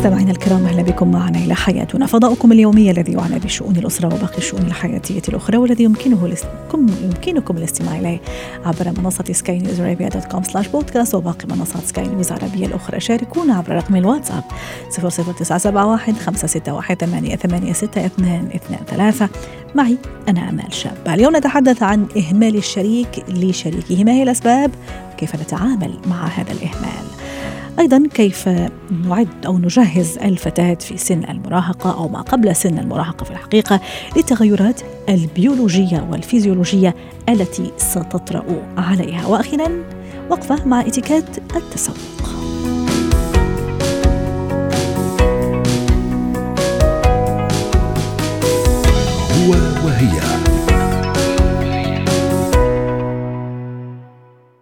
مستمعينا الكرام أهلا بكم معنا إلى حياتنا. فضاؤكم اليومي الذي يعنى بشؤون الأسرة وباقي الشؤون الحياتية الأخرى والذي يمكنه يمكنكم الاستماع إليه عبر منصة سكاي نيوز عربيه dot com slash podcast وباقي منصات سكاي نيوز عربية الأخرى. شاركونا عبر رقم الواتساب 00971 561 886223 معي أنا آمال شابه اليوم نتحدث عن إهمال الشريك لشريكه. ما هي الأسباب؟ كيف نتعامل مع هذا الإهمال؟ أيضا كيف نعد أو نجهز الفتاة في سن المراهقة أو ما قبل سن المراهقة في الحقيقة للتغيرات البيولوجية والفيزيولوجية التي ستطرأ عليها. وأخيرا وقفة مع إتيكيت التسوق.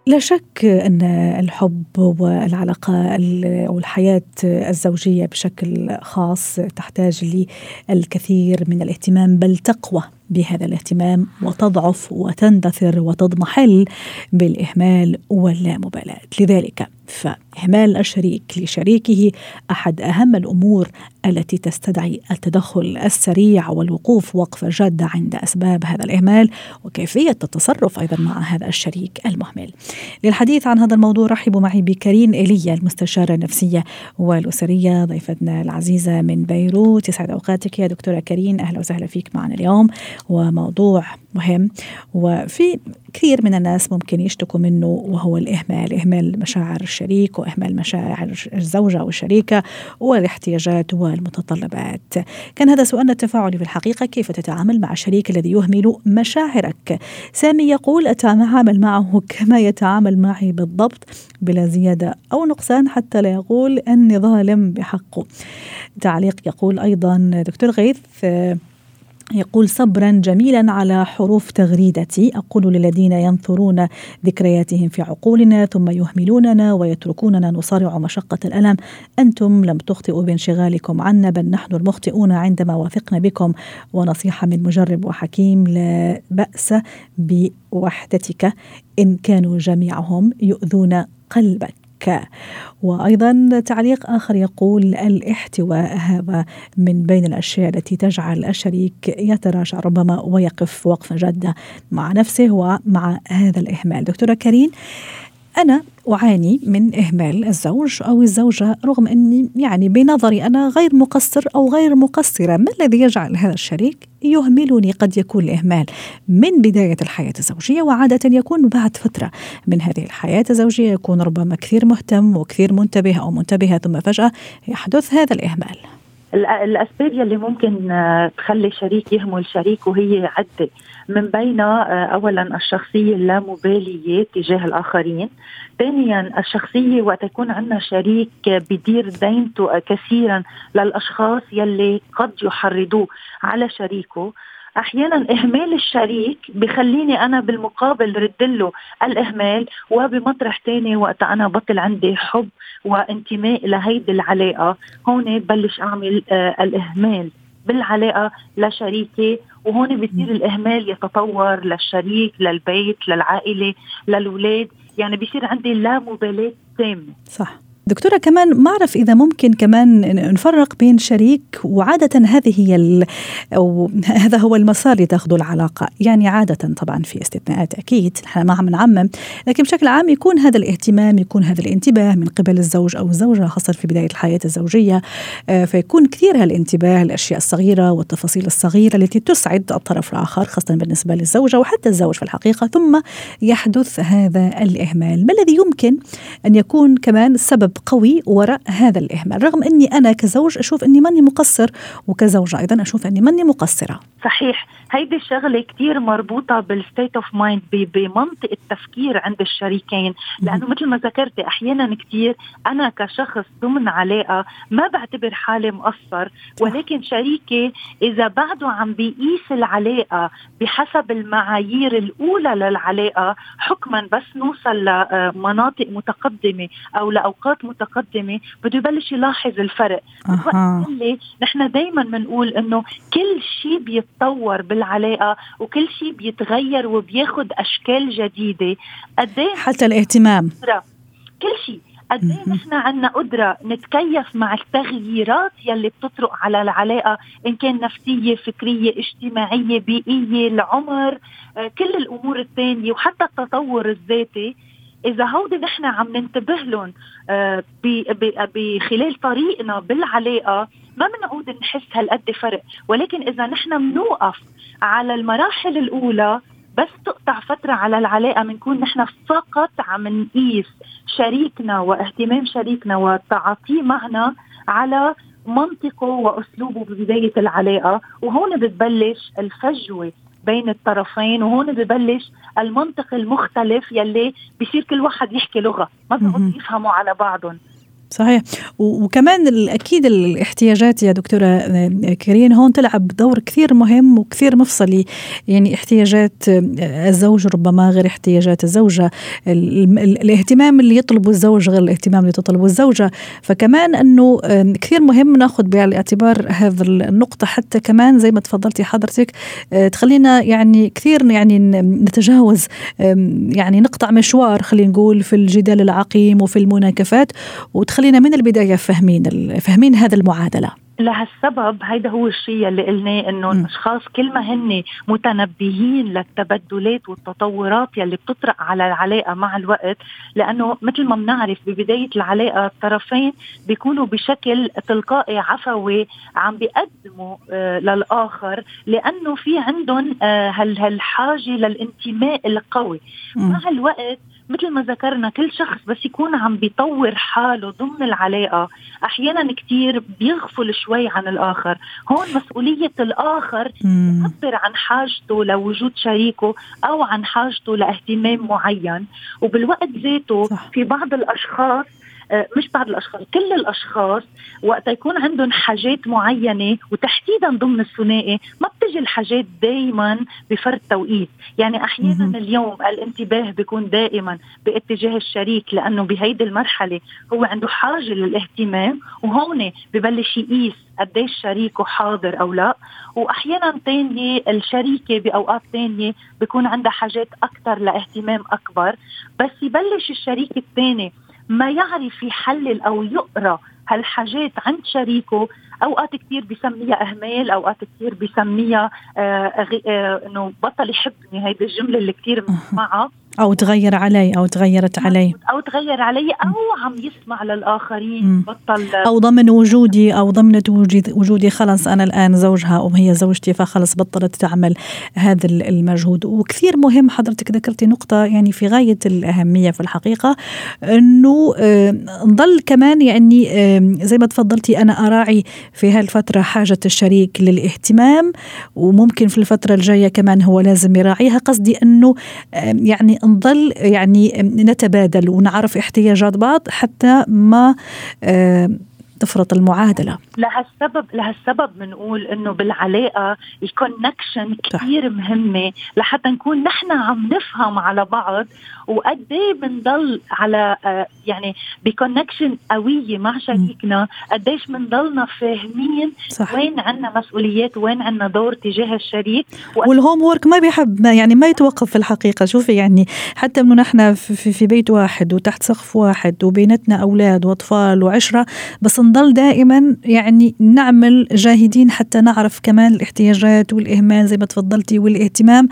لا شك أن الحب والعلاقه أو الحياة الزوجية بشكل خاص تحتاج للكثير من الاهتمام بل تقوى بهذا الاهتمام وتضعف وتندثر وتضمحل بالإهمال واللامبالاة. لذلك فإهمال الشريك لشريكه أحد أهم الأمور التي تستدعي التدخل السريع والوقوف وقفة جادة عند أسباب هذا الإهمال وكيفية التصرف أيضا مع هذا الشريك المهمل. للحديث عن هذا الموضوع رحبوا معي بكريم إيليا المستشارة النفسية والأسرية ضيفتنا العزيزة من بيروت. يسعد أوقاتك يا دكتورة كريم. أهلا وسهلا فيك معنا اليوم. وموضوع مهم. وفي كثير من الناس ممكن يشتكوا منه وهو الإهمال إهمال مشاعر الشريك وإهمال مشاعر الزوجة أو الشريكة والاحتياجات والمتطلبات. كان هذا سؤالنا التفاعلي في الحقيقة. كيف تتعامل مع الشريك الذي يهمل مشاعرك؟ سامي يقول أتعامل معه كما يتعامل معي بالضبط بلا زيادة أو نقصان حتى لا يقول أني ظالم بحقه. تعليق يقول أيضا دكتور غيث يقول صبرا جميلا على حروف تغريدتي. أقول للذين ينثرون ذكرياتهم في عقولنا ثم يهملوننا ويتركوننا نصارع مشقة الألم. أنتم لم تخطئوا بانشغالكم عنا بل نحن المخطئون عندما وثقنا بكم. ونصيحة من مجرب وحكيم لا بأس بوحدتك إن كانوا جميعهم يؤذون قلبك. وأيضا تعليق آخر يقول الاحتواء هذا من بين الأشياء التي تجعل الشريك يتراجع ربما ويقف وقفه جاده مع نفسه ومع هذا الإهمال. دكتورة كريم أنا أعاني من إهمال الزوج أو الزوجة رغم أني يعني بنظري أنا غير مقصر أو غير مقصرة. ما الذي يجعل هذا الشريك يهملني؟ قد يكون الإهمال من بداية الحياة الزوجية وعادة يكون بعد فترة من هذه الحياة الزوجية يكون ربما كثير مهتم وكثير منتبه أو منتبهة ثم فجأة يحدث هذا الإهمال. الأسباب يلي ممكن آه، تخلي شريك يهمل شريك وهي عدة. من بينها آه، اولا الشخصية اللامبالية تجاه الآخرين. ثانيا الشخصية وقت يكون عندنا شريك بدير دينته كثيرا للأشخاص يلي قد يحرضوه على شريكه. أحيانا إهمال الشريك بخليني أنا بالمقابل رد له الإهمال وبمطرح ثاني وقت أنا بطل عندي حب وانتماء لهيدي العلاقة هون ببلش أعمل آه الإهمال بالعلاقة لشريكي وهون بصير الإهمال يتطور للشريك للبيت للعائلة للأولاد يعني بصير عندي لا مبالاة تامة. صح. دكتورة كمان ما أعرف إذا ممكن كمان نفرق بين شريك وعادة هذه هي أو هذا هو المسار اللي تاخذه العلاقة. يعني عادة طبعا في استثناءات أكيد نحن ما عم نعمم لكن بشكل عام يكون هذا الاهتمام يكون هذا الانتباه من قبل الزوج أو الزوجة خاصة في بداية الحياة الزوجية. آه، فيكون كثير هالانتباه الأشياء الصغيرة والتفاصيل الصغيرة التي تسعد الطرف الآخر خاصة بالنسبة للزوجة وحتى الزوج في الحقيقة. ثم يحدث هذا الإهمال. ما الذي يمكن أن يكون كمان سبب قوي وراء هذا الإهمال رغم أني أنا كزوج أشوف أني ماني مقصر وكزوجة أيضا أشوف أني ماني مقصرة. صحيح. هيدي الشغلة كثير مربوطة بال state of mind بمنطق التفكير عند الشريكين. لأنه مثل ما ذكرتي أحيانا كثير أنا كشخص ضمن علاقه ما بعتبر حالي مقصر. ولكن شريكي إذا بعده عم بيقيس العلاقه بحسب المعايير الأولى للعلاقة حكما بس نوصل لمناطق متقدمة أو لأوقات متقدمة بده يبلش يلاحظ الفرق. أه. نحن دائما بنقول إنه كل شيء بيتطور بالعلاقه وكل شيء بيتغير وبياخد أشكال جديدة. قد إيه حتى الاهتمام. كل شيء. قد إيه نحن عندنا قدرة نتكيف مع التغييرات يلي بتطرق على العلاقة إن كان نفسية فكرية اجتماعية بيئية العمر آه، كل الأمور الثانية وحتى التطور الذاتي. إذا هودي نحن عم ننتبه لهم آه، بخلال طريقنا بالعلاقة ما بنعود نحس هالقد فرق. ولكن إذا نحن بنوقف على المراحل الأولى بس تقطع فترة على العلاقة بنكون نحن فقط عم نقيس شريكنا واهتمام شريكنا وتعاطيه معنا على منطقه وأسلوبه ببداية العلاقة. وهون بتبلش الفجوة. بين الطرفين وهون ببلش المنطق المختلف يلي بصير كل واحد يحكي لغة. ما بيقعدوا يفهموا على بعضهم. صحيح. وكمان أكيد الاحتياجات يا دكتورة آه، كريم هون تلعب دور كثير مهم وكثير مفصلي. يعني احتياجات آه، الزوج ربما غير احتياجات الزوجة. الاهتمام اللي يطلبه الزوج غير الاهتمام اللي تطلبه الزوجة. فكمان أنه كثير مهم نأخذ بعين الاعتبار هذا النقطة حتى كمان زي ما تفضلتي حضرتك آه، تخلينا يعني كثير يعني نتجاوز يعني نقطع مشوار خلينا نقول في الجدال العقيم وفي المناكفات وتخ خلينا من البداية فاهمين فاهمين هذا المعادلة. لهالسبب هيدا هو الشيء اللي قلناه إنه الأشخاص كل ما هن متنبهين للتبدلات والتطورات يلي بتطرق على العلاقة مع الوقت لأنه مثل ما بنعرف ببداية العلاقة الطرفين بيكونوا بشكل تلقائي عفوي عم بيقدموا آه للآخر لأنه في عندهم آه هالحاجة للانتماء القوي. مع الوقت مثل ما ذكرنا كل شخص بس يكون عم بيطور حاله ضمن العلاقة. أحيانا كتير بيغفل شوي عن الآخر. هون مسؤولية الآخر يعبر عن حاجته لوجود شريكه أو عن حاجته لاهتمام معين. وبالوقت ذاته في بعض الأشخاص مش بعض الأشخاص كل الأشخاص وقت يكون عندهم حاجات معينة وتحديدا ضمن الثنائي ما بتجي الحاجات دائما بفرد توقيت. يعني أحيانا اليوم الانتباه بيكون دائما باتجاه الشريك لأنه بهيدي المرحلة هو عنده حاجة للاهتمام وهون ببلش يقيس قديش شريكه حاضر أو لا. واحيانا تانية الشريكة بأوقات تانية بيكون عندها حاجات أكثر لاهتمام أكبر. بس يبلش الشريك الثاني ما يعرف يحلل أو يقرأ هالحاجات عند شريكه. أوقات كثير بسميها إهمال أوقات كثير بسميها آه آه إنه بطل يحبني. هيدي الجملة اللي كثير بنسمعها أو تغير علي أو تغيرت علي. أو تغير علي أو عم يسمع للآخرين. بطل أو ضمن وجودي أو ضمنت وجودي. خلص أنا الآن زوجها أو هي زوجتي فخلص بطلت تعمل هذا المجهود. وكثير مهم حضرتك ذكرتي نقطة يعني في غاية الأهمية في الحقيقة إنه آه، نضل كمان يعني آه، زي ما تفضلتي أنا أراعي في هالفترة حاجة الشريك للاهتمام وممكن في الفترة الجاية كمان هو لازم يراعيها. قصدي إنه آه، يعني نضل يعني نتبادل ونعرف احتياجات بعض حتى ما تفرط المعادلة. لهالسبب لهالسبب بنقول إنه بالعلاقة ال connection كثير مهمة لحتى نكون نحن عم نفهم على بعض وقد إيه بنضل على آه، يعني ب connection قوية مع شريكنا قديش بنضلنا فاهمين صح. وين عندنا مسؤوليات وين عندنا دور تجاه الشريك. وال homework ما بيحب يعني ما يتوقف في الحقيقة. شوفي يعني حتى إنه نحن في, في بيت واحد وتحت سقف واحد وبينتنا أولاد وأطفال وعشرة بس نضل دائما يعني نعمل جاهدين حتى نعرف كمان الاحتياجات والإهمال زي ما تفضلتي والاهتمام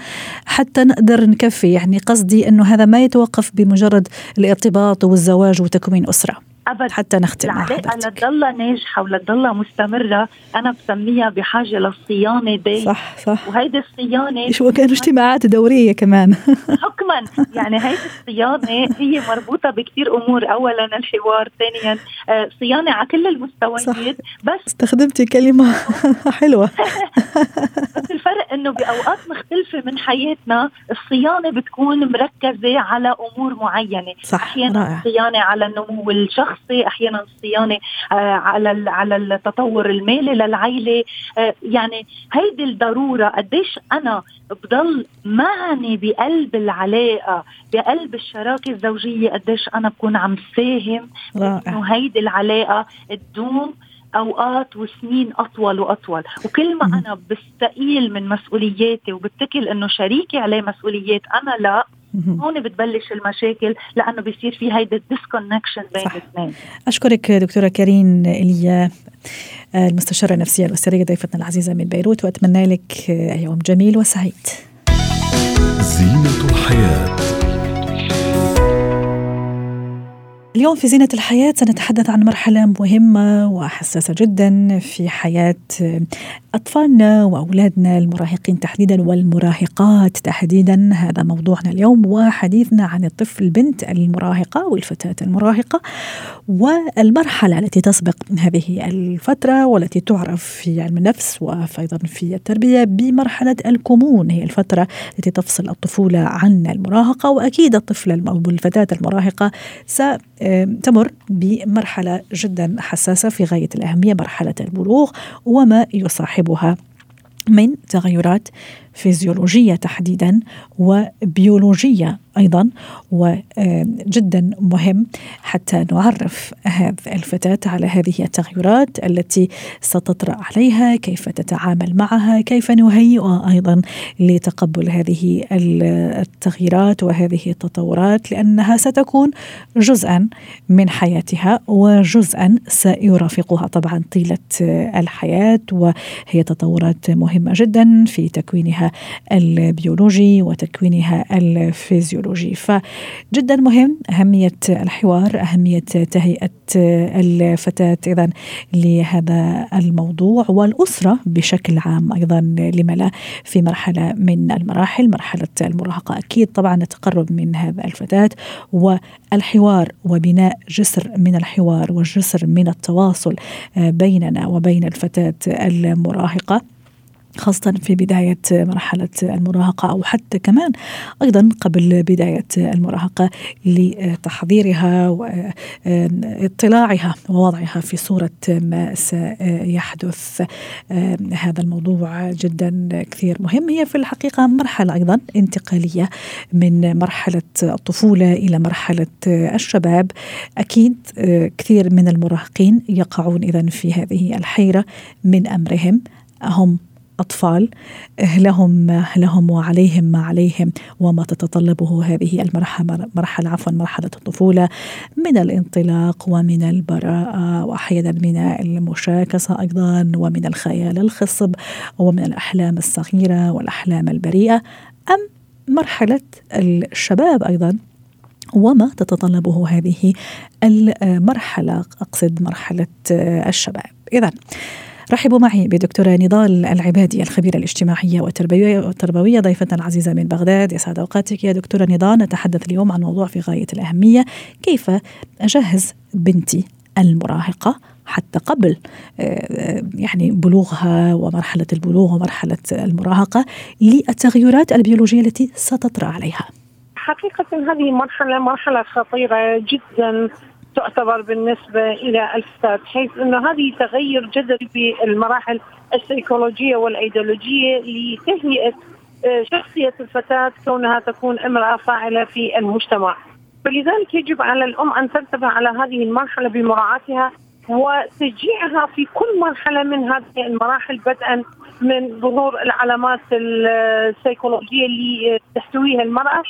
حتى نقدر نكفي. يعني قصدي إنه هذا ما يتوقف بمجرد الارتباط والزواج وتكوين أسرة. ابدا حتى نختم العلاقة لتضلها ناجحة ولتضلها مستمرة. أنا بسميها بحاجة للصيانة دايما صح صح. وهيدي الصيانة شو كانوا اجتماعات دورية كمان. حكما. يعني هيدي الصيانة هي مربوطة بكثير أمور. اولا الحوار ثانيا آه، صيانة على كل المستويات. بس استخدمتي كلمة حلوة. بس الفرق إنه بأوقات مختلفة من حياتنا الصيانة بتكون مركزة على أمور معينة. صح أحيانا رائع. الصيانة على النمو الشخصي أحيانا الصيانة آه، على على التطور المالي للعائله آه، يعني هيدي الضرورة قديش أنا بضل معني بقلب العلاقة بقلب الشراكة الزوجية قديش أنا بكون عم ساهم إنه هيدي العلاقة تدوم أوقات وسنين أطول وأطول. وكل ما أنا بستقيل من مسؤولياتي وبتكل إنه شريكي عليه مسؤوليات أنا لا. هون بتبلش المشاكل لأنه بيصير في هيدا الديسكونكشن بين الاثنين. أشكرك دكتورة كريم ايليا المستشارة النفسية الاسريه ضيفتنا العزيزة من بيروت وأتمنى لك يوم جميل وسعيد. زينة الحياة. اليوم في زينة الحياة سنتحدث عن مرحلة مهمة وحساسة جدا في حياة أطفالنا وأولادنا المراهقين تحديدا والمراهقات تحديدا. هذا موضوعنا اليوم وحديثنا عن الطفل البنت المراهقة والفتاة المراهقة. والمرحلة التي تسبق هذه الفترة والتي تعرف في علم النفس وأيضا في التربية بمرحلة الكمون. هي الفترة التي تفصل الطفولة عن المراهقة وأكيد الطفل أو الفتاة المراهقة ستمر بمرحلة جدا حساسة في غاية الأهمية مرحلة البلوغ وما يصاحبها من تغيرات فيزيولوجية تحديدا وبيولوجية أيضا وجدا مهم حتى نعرف هذه الفتاة على هذه التغيرات التي ستطرأ عليها، كيف تتعامل معها، كيف نهيئها أيضا لتقبل هذه التغييرات وهذه التطورات لأنها ستكون جزءا من حياتها وجزءا سيرافقها. طبعا طيلة الحياة وهي تطورات مهمة جدا في تكوينها البيولوجي وتكوينها الفيزيولوجي. فجدا مهم أهمية الحوار أهمية تهيئة الفتاة إذا لهذا الموضوع والأسرة بشكل عام أيضا لما لا في مرحلة من المراحل مرحلة المراهقة. أكيد طبعا التقرب من هذا الفتاة والحوار وبناء جسر من الحوار وجسر من التواصل بيننا وبين الفتاة المراهقة. خاصة في بداية مرحلة المراهقة أو حتى كمان أيضا قبل بداية المراهقة لتحضيرها واطلاعها ووضعها في صورة ما سيحدث. هذا الموضوع جدا كثير مهم. هي في الحقيقة مرحلة أيضا انتقالية من مرحلة الطفولة إلى مرحلة الشباب. أكيد كثير من المراهقين يقعون إذا في هذه الحيرة من أمرهم. هم أطفال لهم لهم وعليهم ما عليهم وما تتطلبه هذه المرحلة مرحلة عفوا مرحلة الطفولة من الانطلاق ومن البراءة وأحيانا من المشاكسة أيضا ومن الخيال الخصب ومن الأحلام الصغيرة والأحلام البريئة. أم مرحلة الشباب أيضا وما تتطلبه هذه المرحلة أقصد مرحلة الشباب. إذا رحبوا معي بدكتورة نضال العبادي الخبيرة الاجتماعية والتربوية والتربوية ضيفتنا العزيزة من بغداد. يسعد أوقاتك يا دكتورة نضال. نتحدث اليوم عن موضوع في غاية الأهمية كيف أجهز بنتي المراهقة حتى قبل آه، يعني بلوغها ومرحلة البلوغ ومرحلة المراهقة للتغيرات البيولوجية التي ستطرأ عليها. حقيقة هذه مرحلة مرحلة خطيرة جدا. تعتبر بالنسبة إلى الفتاه حيث إنه هذه تغير جذري في المراحل السيكولوجية والأيديولوجية لتهيئه آه، شخصية الفتاة كونها تكون امرأة فاعلة في المجتمع. فلذلك يجب على الأم أن تنتبه على هذه المرحلة بمراعاتها وتشجيعها في كل مرحلة من هذه المراحل بدءا من ظهور العلامات السيكولوجية اللي تحتويها المرأة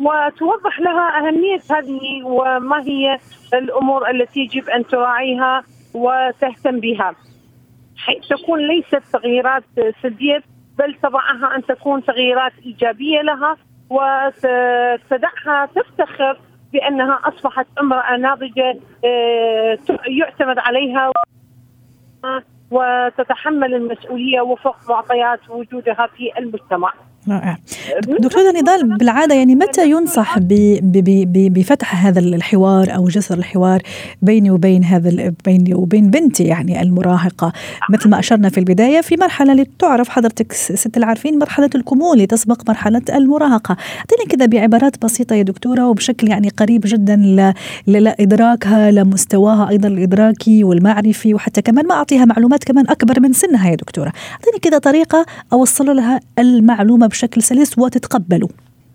وتوضح لها أهمية هذه وما هي الأمور التي يجب أن تراعيها وتهتم بها حيث تكون ليست تغييرات سلبية بل تضعها أن تكون تغييرات إيجابية لها وتدعها تفتخر بأنها أصبحت امراه ناضجة آه، يعتمد عليها وتتحمل المسؤولية وفق معطيات وجودها في المجتمع. رائع. دكتورة نضال بالعادة يعني متى ينصح بفتح هذا الحوار أو جسر الحوار بيني وبين هذا بيني وبين بنتي يعني المراهقة؟ مثل ما أشرنا في البداية في مرحلة اللي تعرف حضرتك ست العارفين مرحلة الكمول اللي تسبق مرحلة المراهقة. أعطيني كذا بعبارات بسيطة يا دكتورة وبشكل يعني قريب جدا لإدراكها لمستواها أيضا الإدراكي والمعرفي وحتى كمان ما أعطيها معلومات كمان أكبر من سنها يا دكتورة. أعطيني كذا طريقة أوصل لها المعلومة بشكل سلس وتتقبله.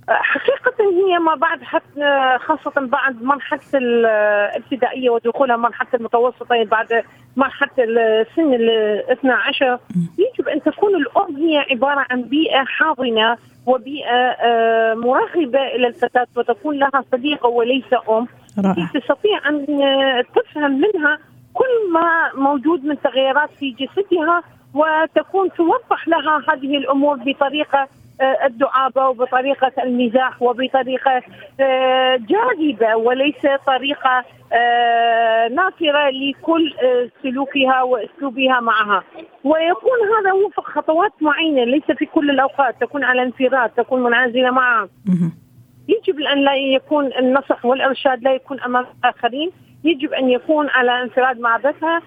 حقيقة هي ما بعد حتى خاصة بعد مرحلة الابتدائية ودخولها مرحلة المتوسطة بعد مرحلة السن ال 12 يجب أن تكون الأم هي عبارة عن بيئة حاضنة وبيئة آه، مرغبة إلى الفتاة وتكون لها صديقة وليس أم. رائع. تستطيع أن تفهم منها كل ما موجود من تغيرات في جسدها وتكون توضح لها هذه الأمور بطريقة آه، الدعابة وبطريقة المزاح وبطريقة آه، جاذبة وليس طريقة آه، ناصرة لكل سلوكها وأسلوبها معها. ويكون هذا وفق خطوات معينة ليس في كل الأوقات تكون على انفراد تكون منعزلة معها. يجب أن لا يكون النصح والإرشاد لا يكون أمام الآخرين يجب أن يكون على انفراد مع ذاتها آه،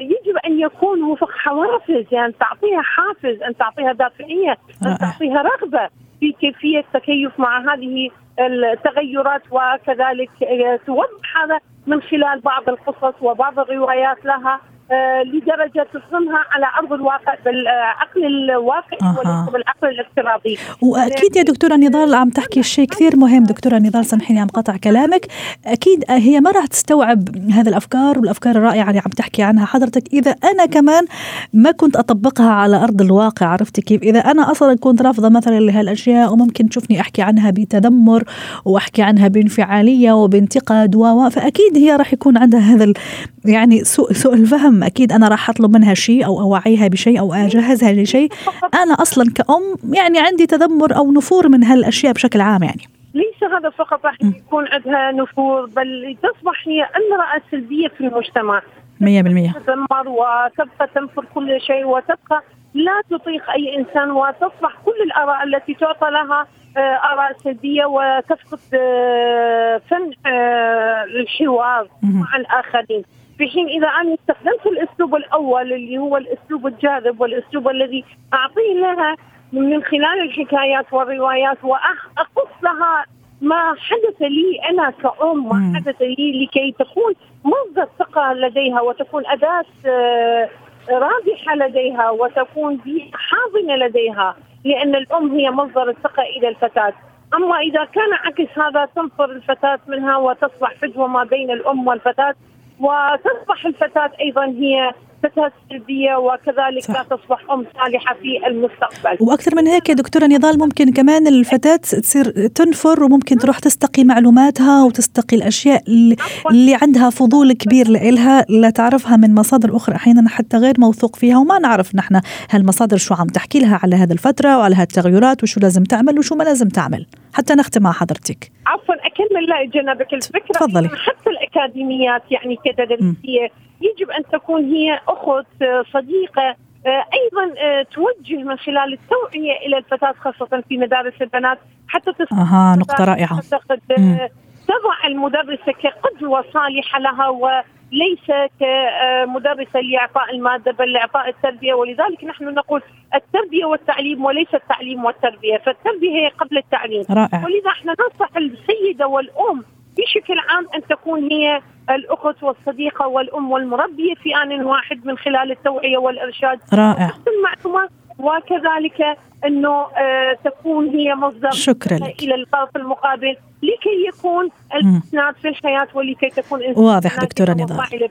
يجب أن يكون وفق حوافز يعني تعطيها حافز أن تعطيها دافعية أن تعطيها رغبة في كيفية التكيف مع هذه التغيرات وكذلك آه، توضح هذا من خلال بعض القصص وبعض الروايات لها. آه، لدرجة تصمها على أرض الواقع بالعقل الواقعي وليس بالعقل الافتراضي. وأكيد يا دكتورة نضال عم تحكي شيء كثير مهم. دكتورة نضال سامحيني عم قطع كلامك، أكيد هي ما راح تستوعب هذه الأفكار والأفكار الرائعة اللي عم تحكي عنها حضرتك. إذا أنا كمان ما كنت أطبقها على أرض الواقع عرفتي كيف؟ إذا أنا أصلا كنت رافضة مثلا لهالأشياء وممكن تشوفني أحكي عنها بتذمر وأحكي عنها بانفعالية وبانتقاد و فأكيد هي راح يكون عندها هذا يعني سوء سوء الفهم. أكيد أنا راح أطلب منها شيء أو أوعيها بشيء أو أجهزها لشيء. أنا أصلا كأم يعني عندي تذمر أو نفور من هالأشياء بشكل عام يعني. ليس هذا فقط راح يكون عندها نفور بل تصبح هي أمرأة سلبية في المجتمع. 100% تتذمر وتبقى تنفر كل شيء وتبقى لا تطيق أي إنسان وتصبح كل الآراء التي تعطى لها آه، آراء سلبية وتفقد آه، فن آه، الحوار مع الآخرين. في حين إذا أنا استخدمت الأسلوب الأول اللي هو الأسلوب الجاذب والأسلوب الذي اعطيه لها من خلال الحكايات والروايات واقص لها ما حدث لي أنا كأم ما حدث لي لكي تكون مصدر ثقة لديها وتكون أداة آه، رابحة لديها وتكون بيئه حاضنة لديها لأن الأم هي مصدر الثقة إلى الفتاة. أما إذا كان عكس هذا تنفر الفتاة منها وتصبح فجوه ما بين الأم والفتاة وتصبح الفتاة أيضا هي فتاة سلبية وكذلك صح. لا تصبح أم صالحة في المستقبل. وأكثر من هيك يا دكتورة نضال ممكن كمان الفتاة تصير تنفر وممكن تروح تستقي معلوماتها وتستقي الأشياء اللي, عندها فضول كبير لإلها لا تعرفها من مصادر أخرى أحيانا حتى غير موثوق فيها وما نعرف نحن هالمصادر شو عم تحكي لها على هذه الفترة وعلى هالتغيرات وشو لازم تعمل وشو ما لازم تعمل. حتى نختم مع حضرتك. عفوا أكمل لا جنبك الفكرة تفضلي. حتى الأكاديميات يعني كتدريسية يجب أن تكون هي أخت صديقة آه، أيضا آه، توجه من خلال التوعية إلى الفتاة خاصة في مدارس البنات حتى أها نقطة رائعة. آه، تضع المدرسة كقدوة صالحة لها وليس كمدرسه لإعطاء المادة بل لاعطاء التربية. ولذلك نحن نقول التربية والتعليم وليس التعليم والتربية فالتربية هي قبل التعليم. رائع. ولذا إحنا ننصح السيدة والأم بشكل عام أن تكون هي الأخت والصديقة والأم والمربية في آن واحد من خلال التوعية والإرشاد. رائع. المعلومات وكذلك أنه آه تكون هي مصدر شكرا لك. إلى الطرف المقابل لكي يكون الإسناد في الحياة ولكي تكون واضح دكتورة نضال.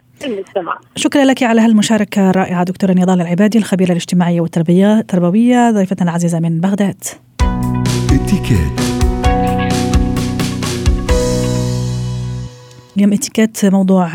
شكرا لك على هالمشاركة الرائعة دكتورة نضال العبادي الخبيرة الاجتماعية والتربيه التربويه ضيفتنا العزيزة من بغداد. اليوم اتيكيت موضوع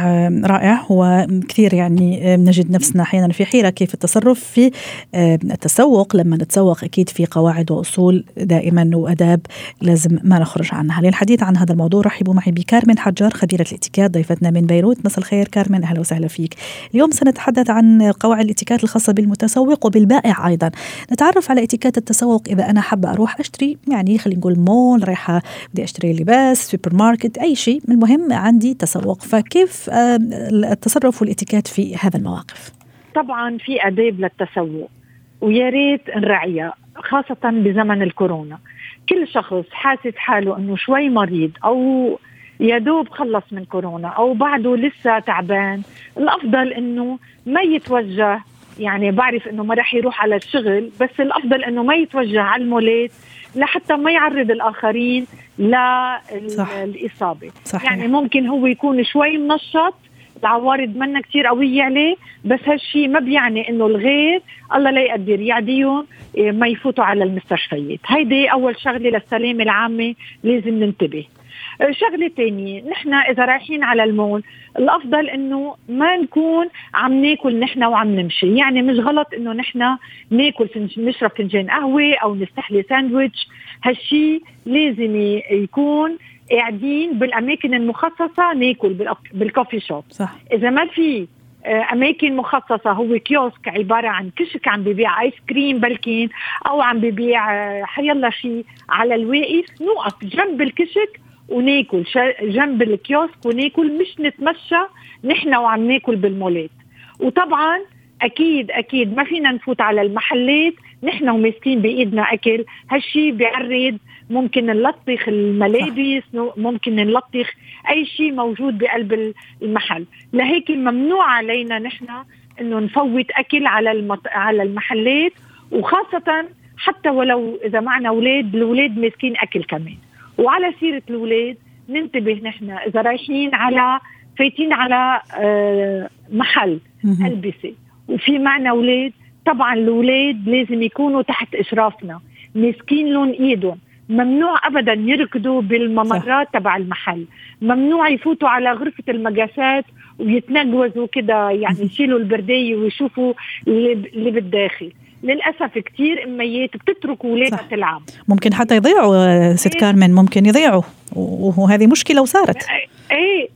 رائع. وكثير يعني نجد نفسنا أحيانا في حيرة كيف التصرف في التسوق. لما نتسوق أكيد في قواعد وأصول دائما وأداب لازم ما نخرج عنها. للحديث عن هذا الموضوع رحبوا معي بكارمن حجار خبيرة الاتيكيت ضيفتنا من بيروت. مساء الخير كارمن أهلا وسهلا فيك. اليوم سنتحدث عن قواعد الاتيكيت الخاصة بالمتسوق وبالبائع أيضا. نتعرف على اتيكيت التسوق إذا أنا حابة أروح أشتري يعني خلينا نقول مول رايحة بدي أشتري لباس سوبر ماركت أي شيء. المهم عندي تسوق فكيف آه، التصرف والاتيكيت في هذا المواقف؟ طبعا في اداب للتسوق ويا ريت نراعيها خاصة بزمن الكورونا. كل شخص حاسس حاله إنه شوي مريض أو يا دوب خلص من كورونا أو بعده لسه تعبان. الأفضل إنه ما يتوجه يعني بعرف إنه ما رح يروح على الشغل بس الأفضل إنه ما يتوجه على المولات. لحتى ما يعرض الآخرين للاصابه صحيح. يعني ممكن هو يكون شوي منشط العوارض منا كثير قوية عليه بس هالشيء ما بيعني إنه الغير الله لا يقدر يعديهم إيه، ما يفوتوا على المستشفيات. هيدي أول شغلة للسلامة العامة لازم ننتبه. شغلة ثانية نحن إذا رايحين على المول الأفضل إنه ما نكون عم ناكل نحن وعم نمشي. يعني مش غلط إنه نحن ناكل نشرب فنجان قهوة أو نستحلي ساندويتش. هالشيء لازم يكون قاعدين بالأماكن المخصصة ناكل بال coffee shop. صح. إذا ما في آه، أماكن مخصصة هو kiosk عبارة عن كشك عم ببيع آيس كريم بلكين أو عم ببيع آه، حيلا شيء على الواقف نوقف جنب الكشك وناكل. جنب ال kiosk وناكل مش نتمشى نحن وعم ناكل بالمولات. وطبعا أكيد أكيد ما فينا نفوت على المحلات نحن وماسكين بإيدنا أكل. هالشي بيعرض ممكن نلطخ الملابس ممكن نلطخ أي شيء موجود بقلب المحل. لهيك ممنوع علينا نحن إنه نفوت أكل على المط... على المحلات وخاصة حتى ولو إذا معنا أولاد الأولاد ماسكين أكل كمان. وعلى سيرة الاولاد ننتبه نحن إذا رايحين على فايتين على آه، محل ألبسة. وفي معنا أولاد طبعا الاولاد لازم يكونوا تحت إشرافنا. ماسكين لهم إيدهم. ممنوع ابدا يركضوا بالممرات تبع المحل. ممنوع يفوتوا على غرفة المقاسات ويتنقوزوا كده يعني يشيلوا البردايه ويشوفوا اللي بالداخل. للأسف كثير اميات بتترك اولادها تلعب ممكن حتى يضيعوا ست كارمن ممكن يضيعوا وهذه مشكلة وصارت. إيه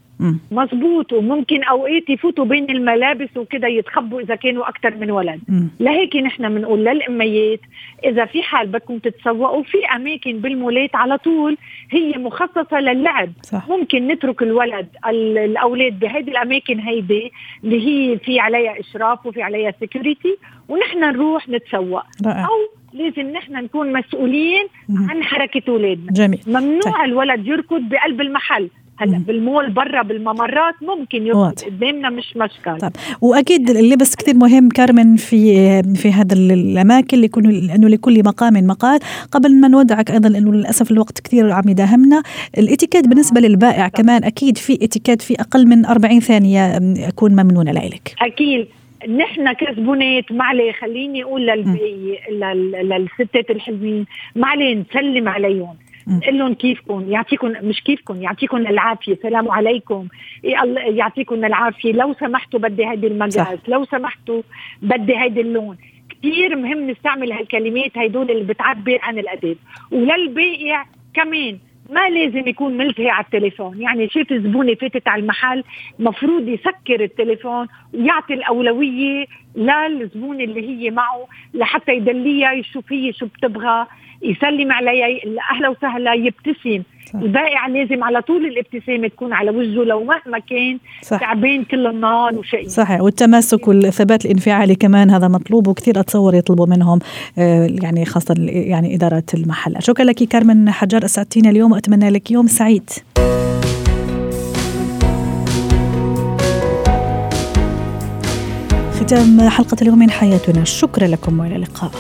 مزبوط وممكن أوقات يفوتوا بين الملابس وكذا يتخبوا إذا كانوا أكثر من ولد. لهيك نحن بنقول للأميات إذا في حال بدكم تتسوقوا في أماكن بالمولات على طول هي مخصصة للعب صح. ممكن نترك الولد الأولاد بهذه الأماكن هيدي اللي هي في عليها إشراف وفي عليها سكيورتي ونحن نروح نتسوق رائع. أو لازم نحن نكون مسؤولين عن حركة أولادنا جميل ممنوع طيب. الولد يركض بقلب المحل هلا بالمول برا بالممرات ممكن يركض قدامنا مش مشكل. طب وأكيد اللبس كثير مهم كارمن في في هذا الأماكن ليكون لأنه لكل مقام مقال. قبل ما نودعك أيضا لأنه للأسف الوقت كثير عم يداهمنا الإتيكيت بالنسبة للبائع كمان أكيد في إتيكيت في أقل من 40 ثانية أكون ممنونة لك أكيد. نحن كزبونات ما عليه خليني أقول للبي للستات الحلوين ما عليه نسلم عليهم. نقول لهم كيفكم يعطيكم مش كيفكم يعطيكم العافية سلام عليكم. يعطيكم العافية. لو سمحتوا بدي هيدي المقاس لو سمحتوا بدي هيدي اللون. كثير مهم نستعمل هالكلمات هدول اللي بتعبر عن الاداب وللبائع كمان ما لازم يكون ملتهي على التليفون. يعني شاف زبونه فاتت على المحل مفروض يسكر التليفون ويعطي الأولوية للزبونه اللي هي معه لحتى يدليها يشوف هي شو بتبغى. يسلم عليها أهلا وسهلا يبتسم. صح. البائع لازم على طول الابتسامة تكون على وجهه لو مهما كان صح. تعبان كل النهار وشيء. صحيح. والتماسك والثبات الانفعالي كمان هذا مطلوب وكثير أتصور يطلبوا منهم آه، يعني خاصة يعني إدارة المحل. شكرا لك كارمن حجار أسعدتينا اليوم وأتمنى لك يوم سعيد. ختام حلقة اليوم من حياتنا. شكرا لكم وإلى اللقاء.